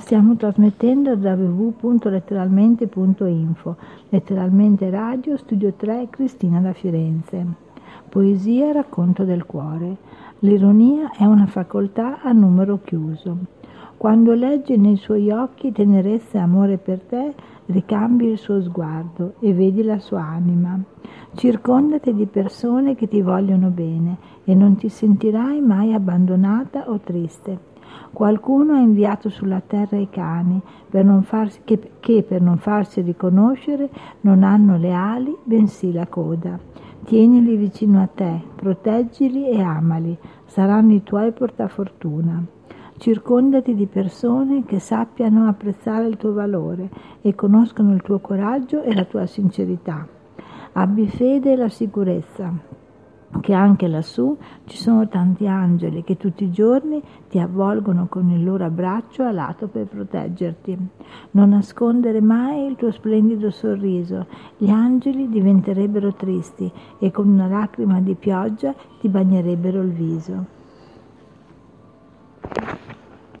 Stiamo trasmettendo da www.letteralmente.info, letteralmente radio, studio 3, Cristina da Firenze. Poesia, racconto del cuore. L'ironia è una facoltà a numero chiuso. Quando leggi nei suoi occhi tenerezza e amore per te, ricambi il suo sguardo e vedi la sua anima. Circondati di persone che ti vogliono bene e non ti sentirai mai abbandonata o triste. Qualcuno ha inviato sulla terra i cani per farsi, che, che per non farsi riconoscere non hanno le ali, bensì la coda. Tienili vicino a te, proteggili e amali, saranno i tuoi portafortuna. Circondati di persone che sappiano apprezzare il tuo valore e conoscono il tuo coraggio e la tua sincerità. Abbi fede e la sicurezza che anche lassù ci sono tanti angeli che tutti i giorni ti avvolgono con il loro abbraccio alato per proteggerti. Non nascondere mai il tuo splendido sorriso, gli angeli diventerebbero tristi e con una lacrima di pioggia ti bagnerebbero il viso.